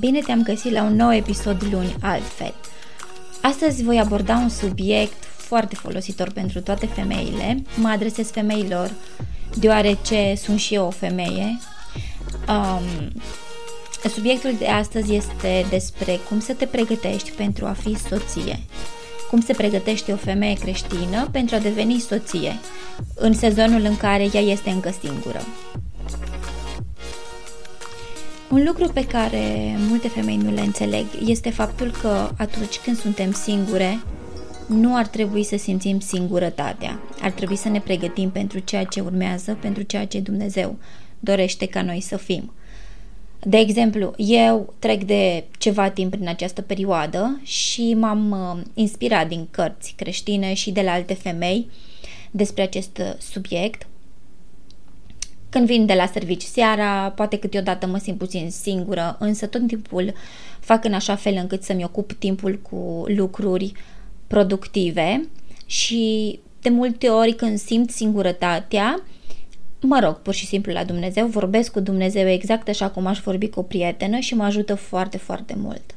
Bine te-am găsit la un nou episod luni altfel. Astăzi voi aborda un subiect foarte folositor pentru toate femeile. Mă adresez femeilor deoarece sunt și eu o femeie. Um, subiectul de astăzi este despre cum să te pregătești pentru a fi soție. Cum se pregătește o femeie creștină pentru a deveni soție în sezonul în care ea este încă singură. Un lucru pe care multe femei nu le înțeleg este faptul că atunci când suntem singure, nu ar trebui să simțim singurătatea. Ar trebui să ne pregătim pentru ceea ce urmează, pentru ceea ce Dumnezeu dorește ca noi să fim. De exemplu, eu trec de ceva timp prin această perioadă și m-am uh, inspirat din cărți creștine și de la alte femei despre acest subiect când vin de la servici seara, poate câteodată mă simt puțin singură, însă tot timpul fac în așa fel încât să-mi ocup timpul cu lucruri productive și de multe ori când simt singurătatea, mă rog pur și simplu la Dumnezeu, vorbesc cu Dumnezeu exact așa cum aș vorbi cu o prietenă și mă ajută foarte, foarte mult.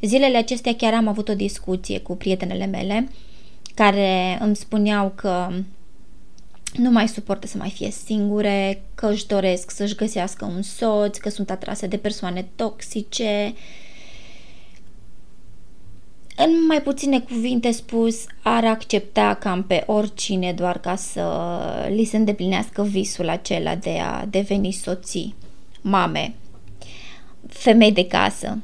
Zilele acestea chiar am avut o discuție cu prietenele mele care îmi spuneau că nu mai suportă să mai fie singure, că își doresc să-și găsească un soț, că sunt atrase de persoane toxice. În mai puține cuvinte spus, ar accepta cam pe oricine doar ca să li se îndeplinească visul acela de a deveni soții, mame, femei de casă.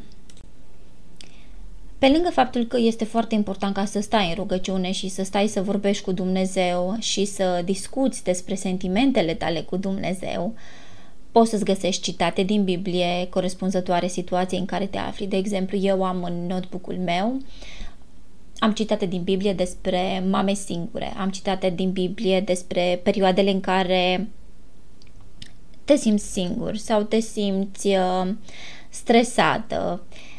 Pe lângă faptul că este foarte important ca să stai în rugăciune și să stai să vorbești cu Dumnezeu și să discuți despre sentimentele tale cu Dumnezeu, poți să-ți găsești citate din Biblie corespunzătoare situației în care te afli. De exemplu, eu am în notebook-ul meu am citate din Biblie despre mame singure, am citate din Biblie despre perioadele în care te simți singur sau te simți uh, stresată, uh,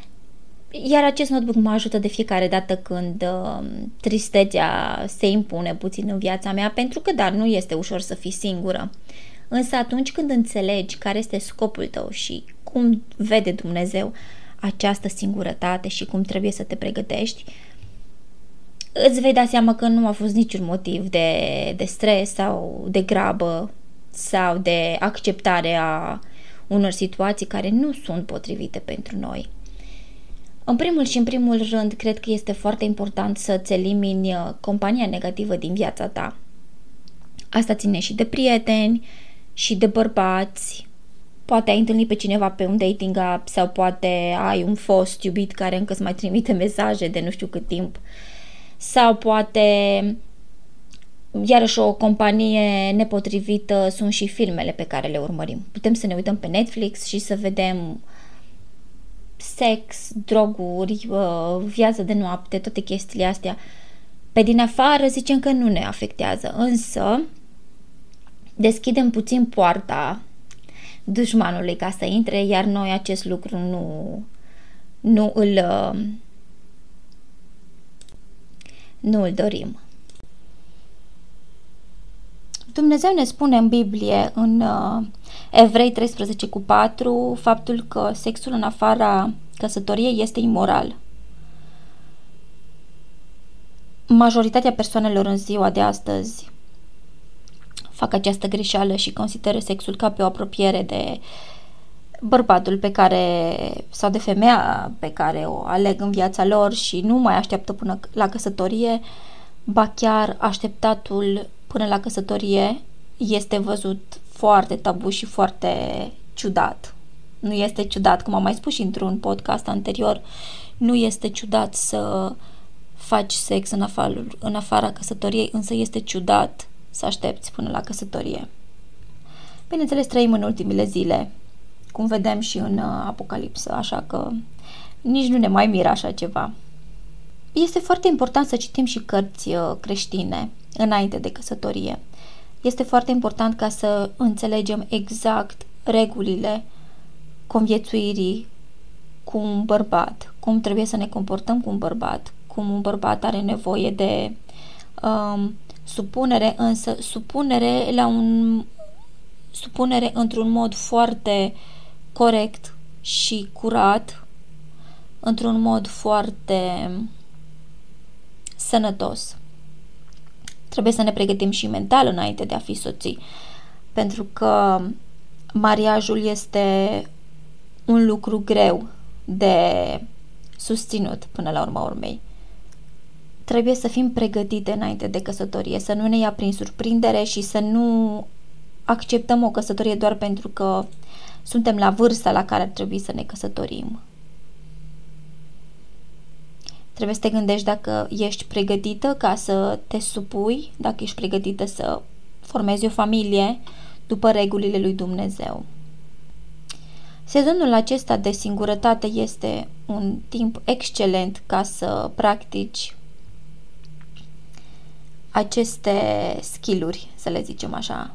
iar acest notebook mă ajută de fiecare dată când uh, tristețea se impune puțin în viața mea, pentru că, dar nu este ușor să fii singură. Însă atunci când înțelegi care este scopul tău și cum vede Dumnezeu această singurătate și cum trebuie să te pregătești, îți vei da seama că nu a fost niciun motiv de, de stres sau de grabă sau de acceptare a unor situații care nu sunt potrivite pentru noi. În primul și în primul rând, cred că este foarte important să-ți elimini uh, compania negativă din viața ta. Asta ține și de prieteni, și de bărbați. Poate ai întâlnit pe cineva pe un dating app sau poate ai un fost iubit care încă îți mai trimite mesaje de nu știu cât timp. Sau poate iarăși o companie nepotrivită sunt și filmele pe care le urmărim. Putem să ne uităm pe Netflix și să vedem sex, droguri, uh, viață de noapte, toate chestiile astea. Pe din afară zicem că nu ne afectează, însă deschidem puțin poarta dușmanului ca să intre, iar noi acest lucru nu, nu îl uh, nu îl dorim. Dumnezeu ne spune în Biblie, în uh, Evrei 13 cu 4, faptul că sexul în afara căsătoriei este imoral. Majoritatea persoanelor în ziua de astăzi fac această greșeală și consideră sexul ca pe o apropiere de bărbatul pe care sau de femeia pe care o aleg în viața lor și nu mai așteaptă până la căsătorie, ba chiar așteptatul până la căsătorie este văzut foarte tabu și foarte ciudat. Nu este ciudat, cum am mai spus și într-un podcast anterior, nu este ciudat să faci sex în, afar, în afara căsătoriei, însă este ciudat să aștepți până la căsătorie. Bineînțeles, trăim în ultimele zile cum vedem și în uh, Apocalipsă, așa că nici nu ne mai miră așa ceva. Este foarte important să citim și cărți uh, creștine înainte de căsătorie. Este foarte important ca să înțelegem exact regulile conviețuirii cu un bărbat, cum trebuie să ne comportăm cu un bărbat, cum un bărbat are nevoie de um, supunere, însă supunere la un supunere într-un mod foarte corect și curat, într-un mod foarte sănătos. Trebuie să ne pregătim și mental înainte de a fi soții, pentru că mariajul este un lucru greu de susținut până la urma urmei. Trebuie să fim pregătite înainte de căsătorie, să nu ne ia prin surprindere și să nu acceptăm o căsătorie doar pentru că suntem la vârsta la care ar trebui să ne căsătorim. Trebuie să te gândești dacă ești pregătită ca să te supui, dacă ești pregătită să formezi o familie după regulile lui Dumnezeu. Sezonul acesta de singurătate este un timp excelent ca să practici aceste skill-uri, să le zicem așa,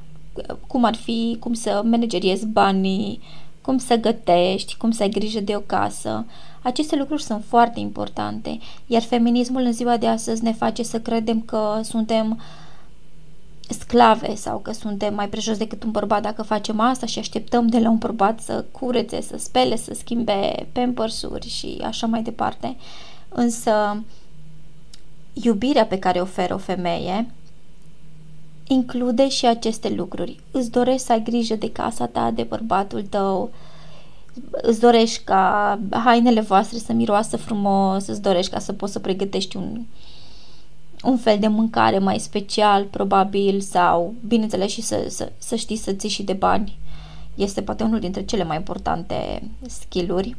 cum ar fi, cum să manageriezi banii, cum să gătești, cum să ai grijă de o casă. Aceste lucruri sunt foarte importante, iar feminismul în ziua de astăzi ne face să credem că suntem sclave sau că suntem mai prejos decât un bărbat dacă facem asta și așteptăm de la un bărbat să curețe, să spele, să schimbe pampers-uri și așa mai departe. Însă iubirea pe care o oferă o femeie include și aceste lucruri. Îți dorești să ai grijă de casa ta, de bărbatul tău, îți dorești ca hainele voastre să miroasă frumos, îți dorești ca să poți să pregătești un, un fel de mâncare mai special, probabil, sau, bineînțeles, și să, să, să știi să ții și de bani. Este poate unul dintre cele mai importante skill-uri.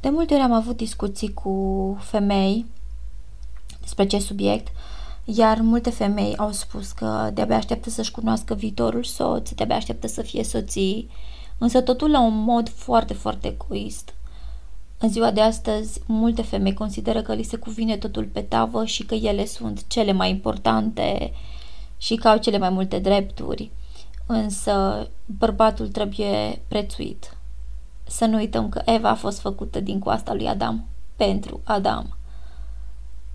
De multe ori am avut discuții cu femei despre acest subiect iar multe femei au spus că de-abia așteaptă să-și cunoască viitorul soț, de-abia așteaptă să fie soții, însă totul la un mod foarte, foarte egoist. În ziua de astăzi, multe femei consideră că li se cuvine totul pe tavă și că ele sunt cele mai importante și că au cele mai multe drepturi. Însă, bărbatul trebuie prețuit. Să nu uităm că Eva a fost făcută din coasta lui Adam, pentru Adam.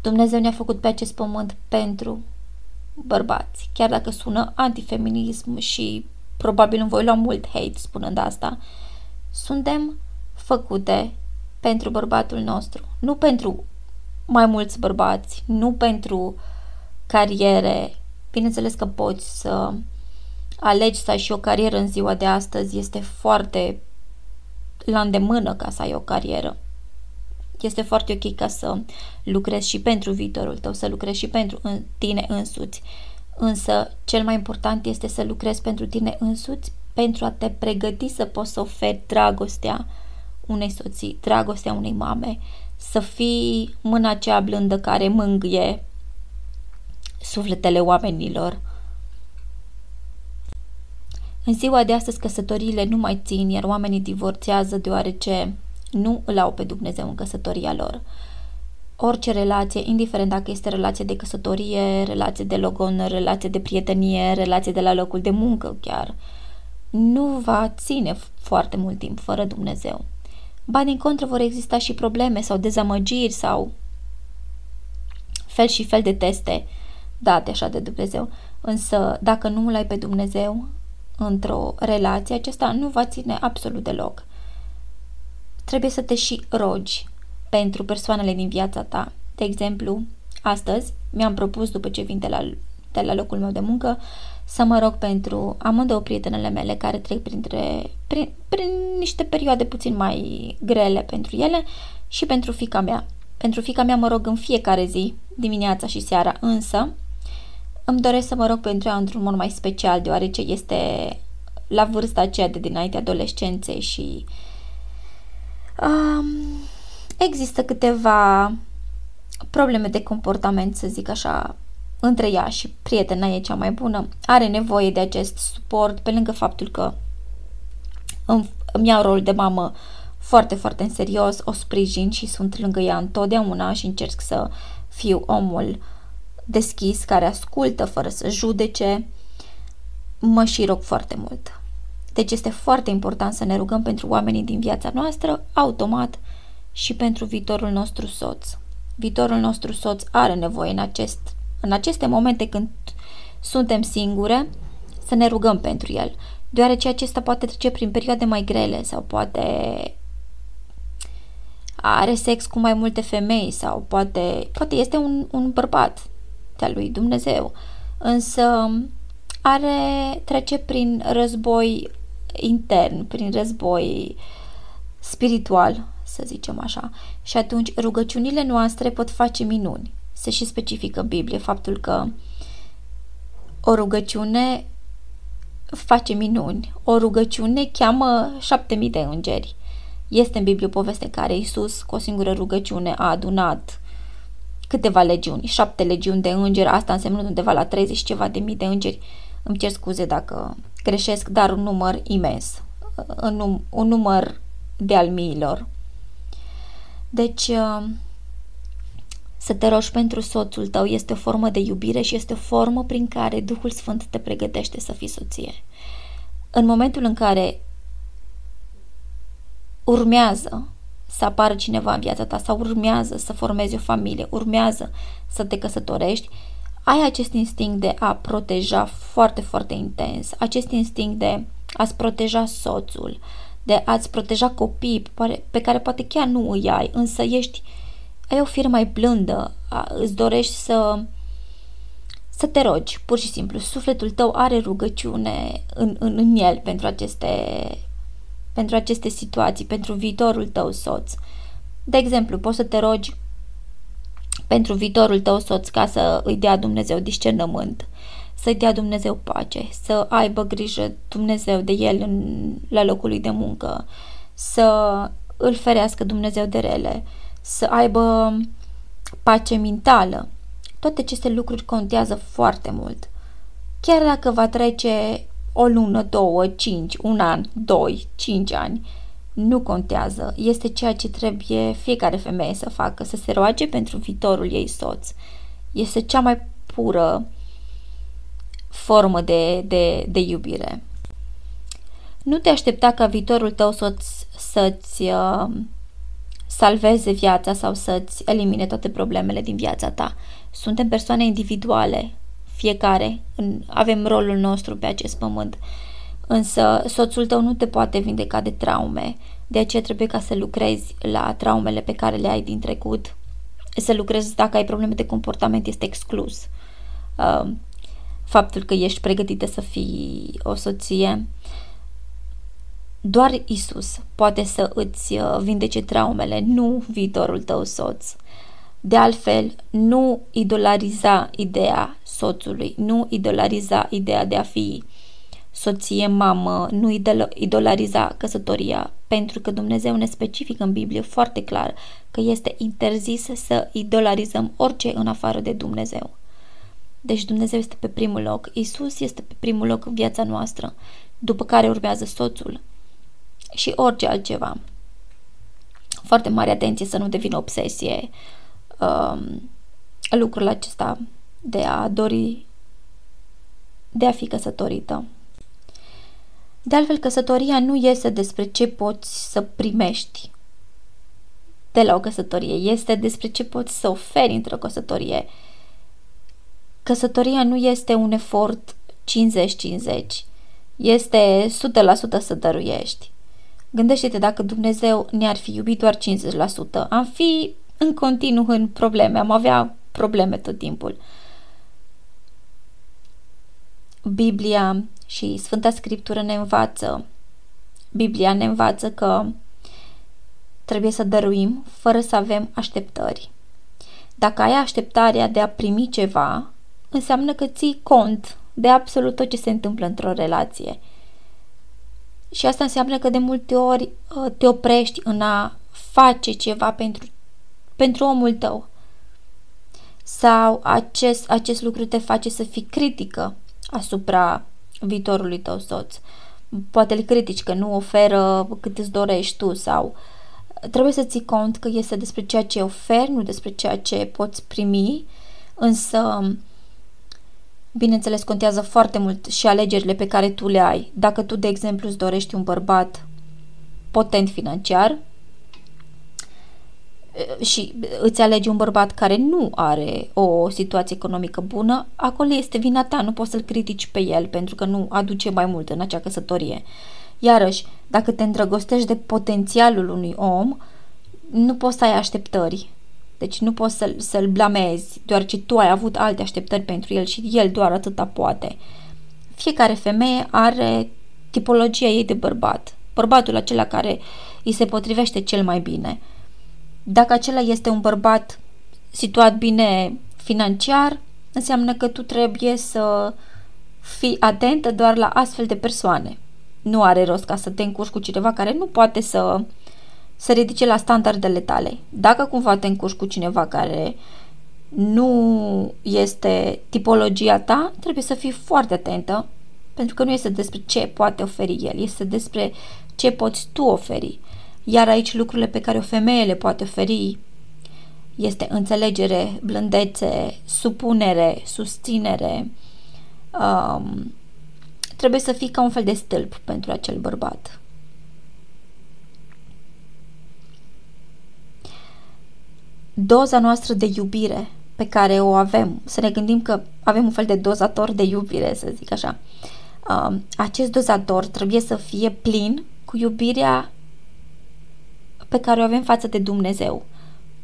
Dumnezeu ne-a făcut pe acest pământ pentru bărbați, chiar dacă sună antifeminism și probabil îmi voi lua mult hate spunând asta, suntem făcute pentru bărbatul nostru, nu pentru mai mulți bărbați, nu pentru cariere. Bineînțeles că poți să alegi să ai și o carieră în ziua de astăzi, este foarte la îndemână ca să ai o carieră este foarte ok ca să lucrezi și pentru viitorul tău, să lucrezi și pentru tine însuți. Însă, cel mai important este să lucrezi pentru tine însuți, pentru a te pregăti să poți să oferi dragostea unei soții, dragostea unei mame, să fii mâna aceea blândă care mângâie sufletele oamenilor. În ziua de astăzi căsătoriile nu mai țin, iar oamenii divorțează deoarece nu îl au pe Dumnezeu în căsătoria lor. Orice relație, indiferent dacă este relație de căsătorie, relație de logon, relație de prietenie, relație de la locul de muncă chiar, nu va ține foarte mult timp fără Dumnezeu. Ba din contră vor exista și probleme sau dezamăgiri sau fel și fel de teste date așa de Dumnezeu. Însă dacă nu îl ai pe Dumnezeu într-o relație, acesta nu va ține absolut deloc trebuie să te și rogi pentru persoanele din viața ta. De exemplu, astăzi mi-am propus, după ce vin de la, de la locul meu de muncă, să mă rog pentru amândouă prietenele mele care trec printre, prin, prin niște perioade puțin mai grele pentru ele și pentru fica mea. Pentru fica mea mă rog în fiecare zi, dimineața și seara, însă îmi doresc să mă rog pentru ea într-un mod mai special, deoarece este la vârsta aceea de dinainte adolescenței și uh, Um, există câteva probleme de comportament, să zic așa, între ea și prietena e cea mai bună. Are nevoie de acest suport, pe lângă faptul că în îmi iau rolul de mamă foarte, foarte în serios, o sprijin și sunt lângă ea întotdeauna și încerc să fiu omul deschis, care ascultă fără să judece, mă și rog foarte mult. Deci este foarte important să ne rugăm pentru oamenii din viața noastră, automat, și pentru viitorul nostru soț. Viitorul nostru soț are nevoie în, acest, în aceste momente când suntem singure să ne rugăm pentru el, deoarece acesta poate trece prin perioade mai grele sau poate are sex cu mai multe femei sau poate, poate este un, un bărbat de-a lui Dumnezeu, însă are trece prin război intern, prin război spiritual, să zicem așa. Și atunci rugăciunile noastre pot face minuni. Se și specifică în Biblie faptul că o rugăciune face minuni. O rugăciune cheamă șapte mii de îngeri. Este în Biblie o poveste în care Isus, cu o singură rugăciune, a adunat câteva legiuni, șapte legiuni de îngeri, asta înseamnă undeva la 30 ceva de mii de îngeri. Îmi cer scuze dacă greșesc, dar un număr imens, un, un număr de al miilor. Deci, uh, să te rogi pentru soțul tău este o formă de iubire și este o formă prin care Duhul Sfânt te pregătește să fii soție. În momentul în care urmează să apară cineva în viața ta sau urmează să formezi o familie, urmează să te căsătorești, ai acest instinct de a proteja foarte, foarte intens, acest instinct de a-ți proteja soțul, de a-ți proteja copiii pe care poate chiar nu îi ai, însă ești, ai o fire mai blândă, îți dorești să, să te rogi, pur și simplu. Sufletul tău are rugăciune în, în, în el pentru aceste, pentru aceste situații, pentru viitorul tău soț. De exemplu, poți să te rogi pentru viitorul tău soț ca să îi dea Dumnezeu discernământ să-i dea Dumnezeu pace, să aibă grijă Dumnezeu de el în, la locul lui de muncă, să îl ferească Dumnezeu de rele, să aibă pace mentală. Toate aceste lucruri contează foarte mult. Chiar dacă va trece o lună, două, cinci, un an, doi, cinci ani, nu contează. Este ceea ce trebuie fiecare femeie să facă, să se roage pentru viitorul ei soț. Este cea mai pură formă de, de, de iubire. Nu te aștepta ca viitorul tău să-ți, să-ți uh, salveze viața sau să-ți elimine toate problemele din viața ta. Suntem persoane individuale, fiecare, în, avem rolul nostru pe acest pământ. Însă soțul tău nu te poate vindeca de traume, de aceea trebuie ca să lucrezi la traumele pe care le ai din trecut. Să lucrezi dacă ai probleme de comportament este exclus. Uh, faptul că ești pregătită să fii o soție. Doar Isus poate să îți uh, vindece traumele, nu viitorul tău soț. De altfel, nu idolariza ideea soțului, nu idolariza ideea de a fi soție, mamă, nu idolariza căsătoria, pentru că Dumnezeu ne specifică în Biblie foarte clar că este interzis să idolarizăm orice în afară de Dumnezeu. Deci Dumnezeu este pe primul loc, Isus este pe primul loc în viața noastră, după care urmează soțul și orice altceva. Foarte mare atenție să nu devină obsesie um, lucrul acesta de a dori, de a fi căsătorită. De altfel, căsătoria nu este despre ce poți să primești. De la o căsătorie, este despre ce poți să oferi într-o căsătorie. Căsătoria nu este un efort 50-50, este 100% să dăruiești. Gândește-te dacă Dumnezeu ne-ar fi iubit doar 50%, am fi în continuu în probleme, am avea probleme tot timpul. Biblia și Sfânta Scriptură ne învață, Biblia ne învață că trebuie să dăruim fără să avem așteptări. Dacă ai așteptarea de a primi ceva, înseamnă că ții cont de absolut tot ce se întâmplă într-o relație. Și asta înseamnă că de multe ori uh, te oprești în a face ceva pentru, pentru omul tău. Sau acest, acest lucru te face să fii critică asupra viitorului tău soț. poate îl critici că nu oferă cât îți dorești tu sau trebuie să ții cont că este despre ceea ce oferi, nu despre ceea ce poți primi, însă bineînțeles contează foarte mult și alegerile pe care tu le ai. Dacă tu, de exemplu, îți dorești un bărbat potent financiar, și îți alegi un bărbat care nu are o situație economică bună, acolo este vina ta, nu poți să-l critici pe el pentru că nu aduce mai mult în acea căsătorie. Iarăși, dacă te îndrăgostești de potențialul unui om, nu poți să ai așteptări. Deci nu poți să-l, să-l blamezi, deoarece tu ai avut alte așteptări pentru el și el doar atâta poate. Fiecare femeie are tipologia ei de bărbat. Bărbatul acela care îi se potrivește cel mai bine – dacă acela este un bărbat situat bine financiar, înseamnă că tu trebuie să fii atentă doar la astfel de persoane. Nu are rost ca să te încurci cu cineva care nu poate să, să ridice la standardele tale. Dacă cumva te încurci cu cineva care nu este tipologia ta, trebuie să fii foarte atentă, pentru că nu este despre ce poate oferi el, este despre ce poți tu oferi. Iar aici lucrurile pe care o femeie le poate oferi este înțelegere, blândețe, supunere, susținere. Um, trebuie să fii ca un fel de stâlp pentru acel bărbat. Doza noastră de iubire pe care o avem, să ne gândim că avem un fel de dozator de iubire, să zic așa. Um, acest dozator trebuie să fie plin cu iubirea pe care o avem față de Dumnezeu,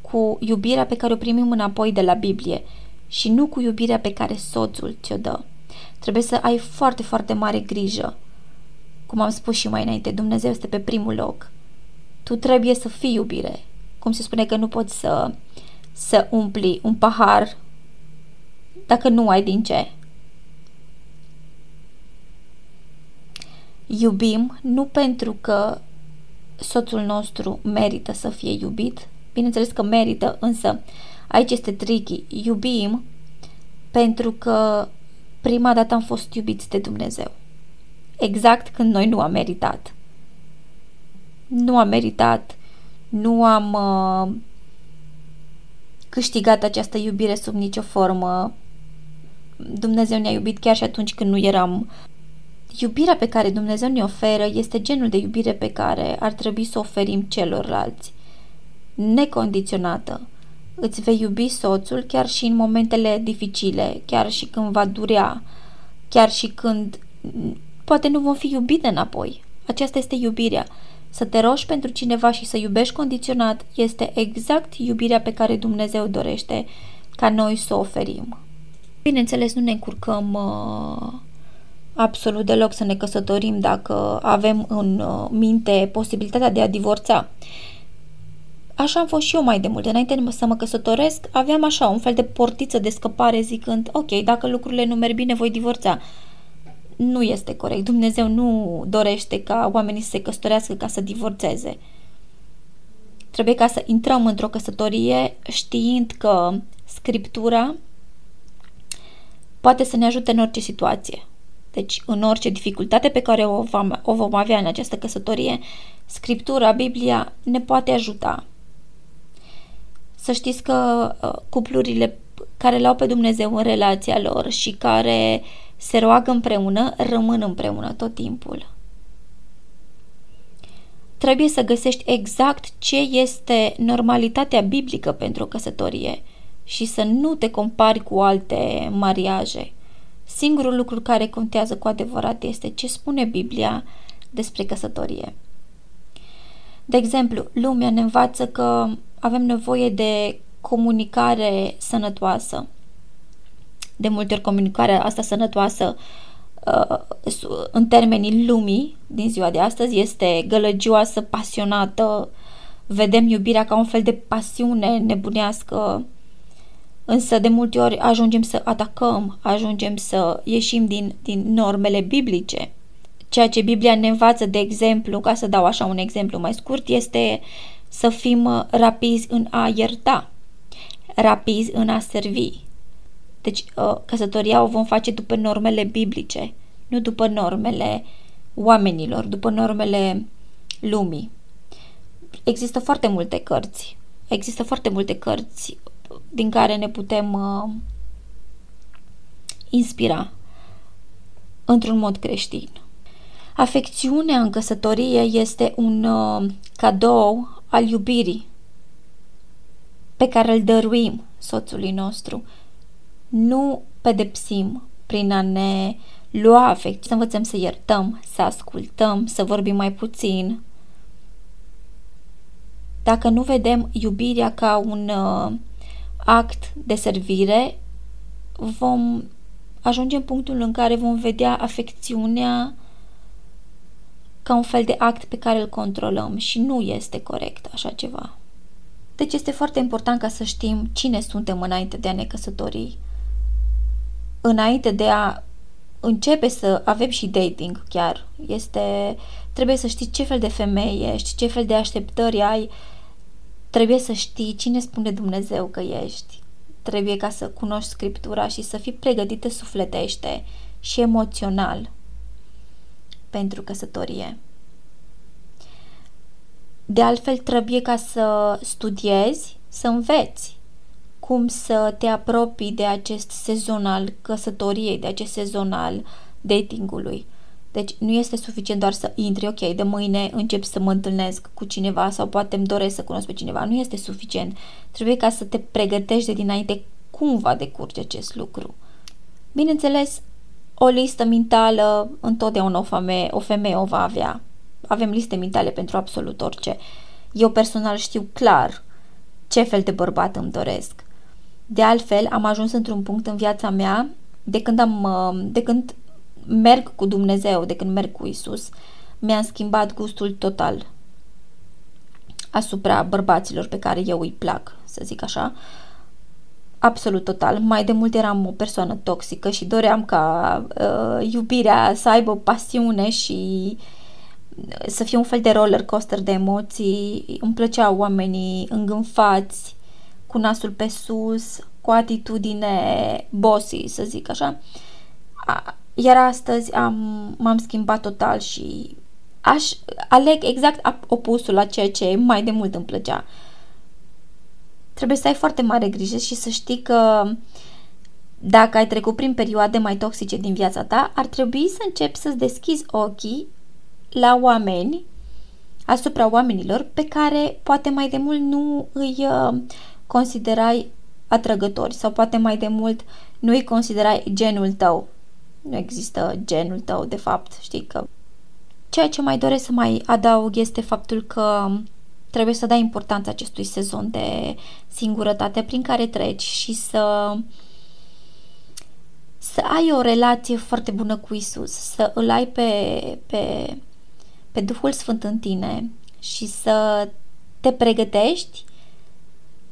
cu iubirea pe care o primim înapoi de la Biblie și nu cu iubirea pe care soțul ți-o dă. Trebuie să ai foarte, foarte mare grijă. Cum am spus și mai înainte, Dumnezeu este pe primul loc. Tu trebuie să fii iubire. Cum se spune că nu poți să, să umpli un pahar dacă nu ai din ce. Iubim nu pentru că soțul nostru merită să fie iubit. Bineînțeles că merită, însă aici este tricky. Iubim pentru că prima dată am fost iubiți de Dumnezeu. Exact când noi nu am meritat. Nu am meritat, nu am uh, câștigat această iubire sub nicio formă. Dumnezeu ne-a iubit chiar și atunci când nu eram Iubirea pe care Dumnezeu ne oferă este genul de iubire pe care ar trebui să oferim celorlalți. Necondiționată. Îți vei iubi soțul chiar și în momentele dificile, chiar și când va durea, chiar și când poate nu vom fi iubite înapoi. Aceasta este iubirea. Să te rogi pentru cineva și să iubești condiționat este exact iubirea pe care Dumnezeu dorește ca noi să o oferim. Bineînțeles, nu ne încurcăm uh, absolut deloc să ne căsătorim dacă avem în uh, minte posibilitatea de a divorța. Așa am fost și eu mai de mult. Înainte să mă căsătoresc, aveam așa un fel de portiță de scăpare zicând, ok, dacă lucrurile nu merg bine, voi divorța. Nu este corect. Dumnezeu nu dorește ca oamenii să se căsătorească ca să divorțeze. Trebuie ca să intrăm într-o căsătorie știind că Scriptura poate să ne ajute în orice situație. Deci, în orice dificultate pe care o vom, o vom avea în această căsătorie, Scriptura, Biblia ne poate ajuta. Să știți că uh, cuplurile care l-au pe Dumnezeu în relația lor și care se roagă împreună, rămân împreună tot timpul. Trebuie să găsești exact ce este normalitatea biblică pentru o căsătorie și să nu te compari cu alte mariaje. Singurul lucru care contează cu adevărat este ce spune Biblia despre căsătorie. De exemplu, lumea ne învață că avem nevoie de comunicare sănătoasă. De multe ori comunicarea asta sănătoasă uh, în termenii lumii din ziua de astăzi este gălăgioasă, pasionată, vedem iubirea ca un fel de pasiune nebunească, Însă de multe ori ajungem să atacăm, ajungem să ieșim din, din normele biblice. Ceea ce Biblia ne învață, de exemplu, ca să dau așa un exemplu mai scurt, este să fim rapizi în a ierta, rapizi în a servi. Deci, ă, căsătoria o vom face după normele biblice, nu după normele oamenilor, după normele lumii. Există foarte multe cărți. Există foarte multe cărți din care ne putem uh, inspira într-un mod creștin. Afecțiunea în căsătorie este un uh, cadou al iubirii pe care îl dăruim soțului nostru. Nu pedepsim prin a ne lua afect, să învățăm să iertăm, să ascultăm, să vorbim mai puțin. Dacă nu vedem iubirea ca un uh, act de servire, vom ajunge în punctul în care vom vedea afecțiunea ca un fel de act pe care îl controlăm și nu este corect așa ceva. Deci este foarte important ca să știm cine suntem înainte de a ne căsători, înainte de a începe să avem și dating chiar. Este, trebuie să știi ce fel de femeie ești, ce fel de așteptări ai, trebuie să știi cine spune Dumnezeu că ești. Trebuie ca să cunoști Scriptura și să fii pregătită sufletește și emoțional pentru căsătorie. De altfel, trebuie ca să studiezi, să înveți cum să te apropii de acest sezon al căsătoriei, de acest sezon al datingului. Deci nu este suficient doar să intri, ok, de mâine încep să mă întâlnesc cu cineva sau poate îmi doresc să cunosc pe cineva. Nu este suficient. Trebuie ca să te pregătești de dinainte cum va decurge acest lucru. Bineînțeles, o listă mentală întotdeauna o femeie, o femeie o va avea. Avem liste mentale pentru absolut orice. Eu personal știu clar ce fel de bărbat îmi doresc. De altfel, am ajuns într-un punct în viața mea de când am, uh, de când merg cu Dumnezeu, de când merg cu Isus, mi-a schimbat gustul total asupra bărbaților pe care eu îi plac, să zic așa. Absolut total. Mai de mult eram o persoană toxică și doream ca uh, iubirea să aibă pasiune și să fie un fel de roller coaster de emoții. Îmi plăceau oamenii îngânfați, cu nasul pe sus, cu atitudine bossy, să zic așa. Iar astăzi am, m-am schimbat total și aș aleg exact opusul la ceea ce mai de mult îmi plăcea. Trebuie să ai foarte mare grijă și să știi că dacă ai trecut prin perioade mai toxice din viața ta, ar trebui să începi să-ți deschizi ochii la oameni, asupra oamenilor pe care poate mai de mult nu îi uh, considerai atrăgători sau poate mai de mult nu îi considerai genul tău. Nu există genul tău, de fapt, știi că... Ceea ce mai doresc să mai adaug este faptul că trebuie să dai importanță acestui sezon de singurătate prin care treci și să să ai o relație foarte bună cu Isus, să îl ai pe, pe, pe Duhul Sfânt în tine și să te pregătești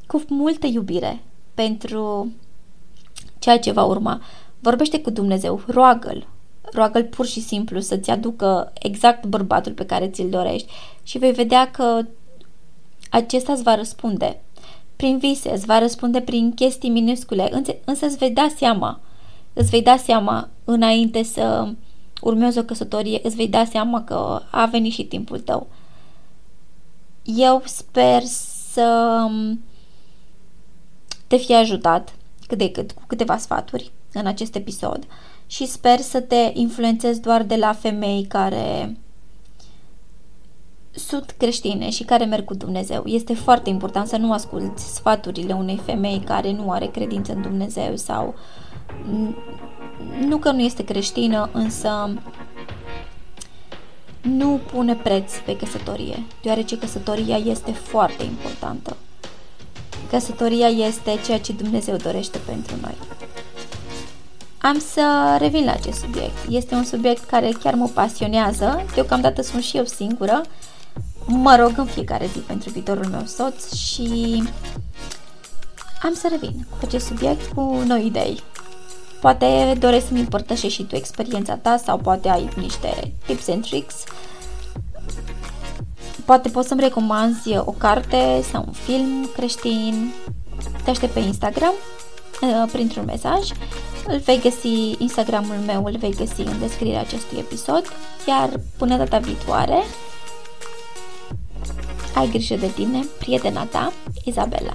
cu multă iubire pentru ceea ce va urma. Vorbește cu Dumnezeu, roagă-L, roagă-L pur și simplu să-ți aducă exact bărbatul pe care ți-l dorești și vei vedea că acesta îți va răspunde prin vise, îți va răspunde prin chestii minuscule, însă îți vei da seama, îți vei da seama înainte să urmezi o căsătorie, îți vei da seama că a venit și timpul tău. Eu sper să te fie ajutat cât de cât cu câteva sfaturi în acest episod și sper să te influențezi doar de la femei care sunt creștine și care merg cu Dumnezeu. Este foarte important să nu asculți sfaturile unei femei care nu are credință în Dumnezeu sau nu că nu este creștină, însă nu pune preț pe căsătorie, deoarece căsătoria este foarte importantă. Căsătoria este ceea ce Dumnezeu dorește pentru noi. Am să revin la acest subiect. Este un subiect care chiar mă pasionează. Deocamdată sunt și eu singură. Mă rog în fiecare zi pentru viitorul meu soț și am să revin cu acest subiect cu noi idei. Poate doresc să-mi împărtășești și tu experiența ta sau poate ai niște tips and tricks Poate poți să-mi recomanzi o carte sau un film creștin. Te aștept pe Instagram uh, printr-un mesaj îl vei găsi, Instagramul meu îl vei găsi în descrierea acestui episod, iar până data viitoare, ai grijă de tine, prietena ta, Izabela.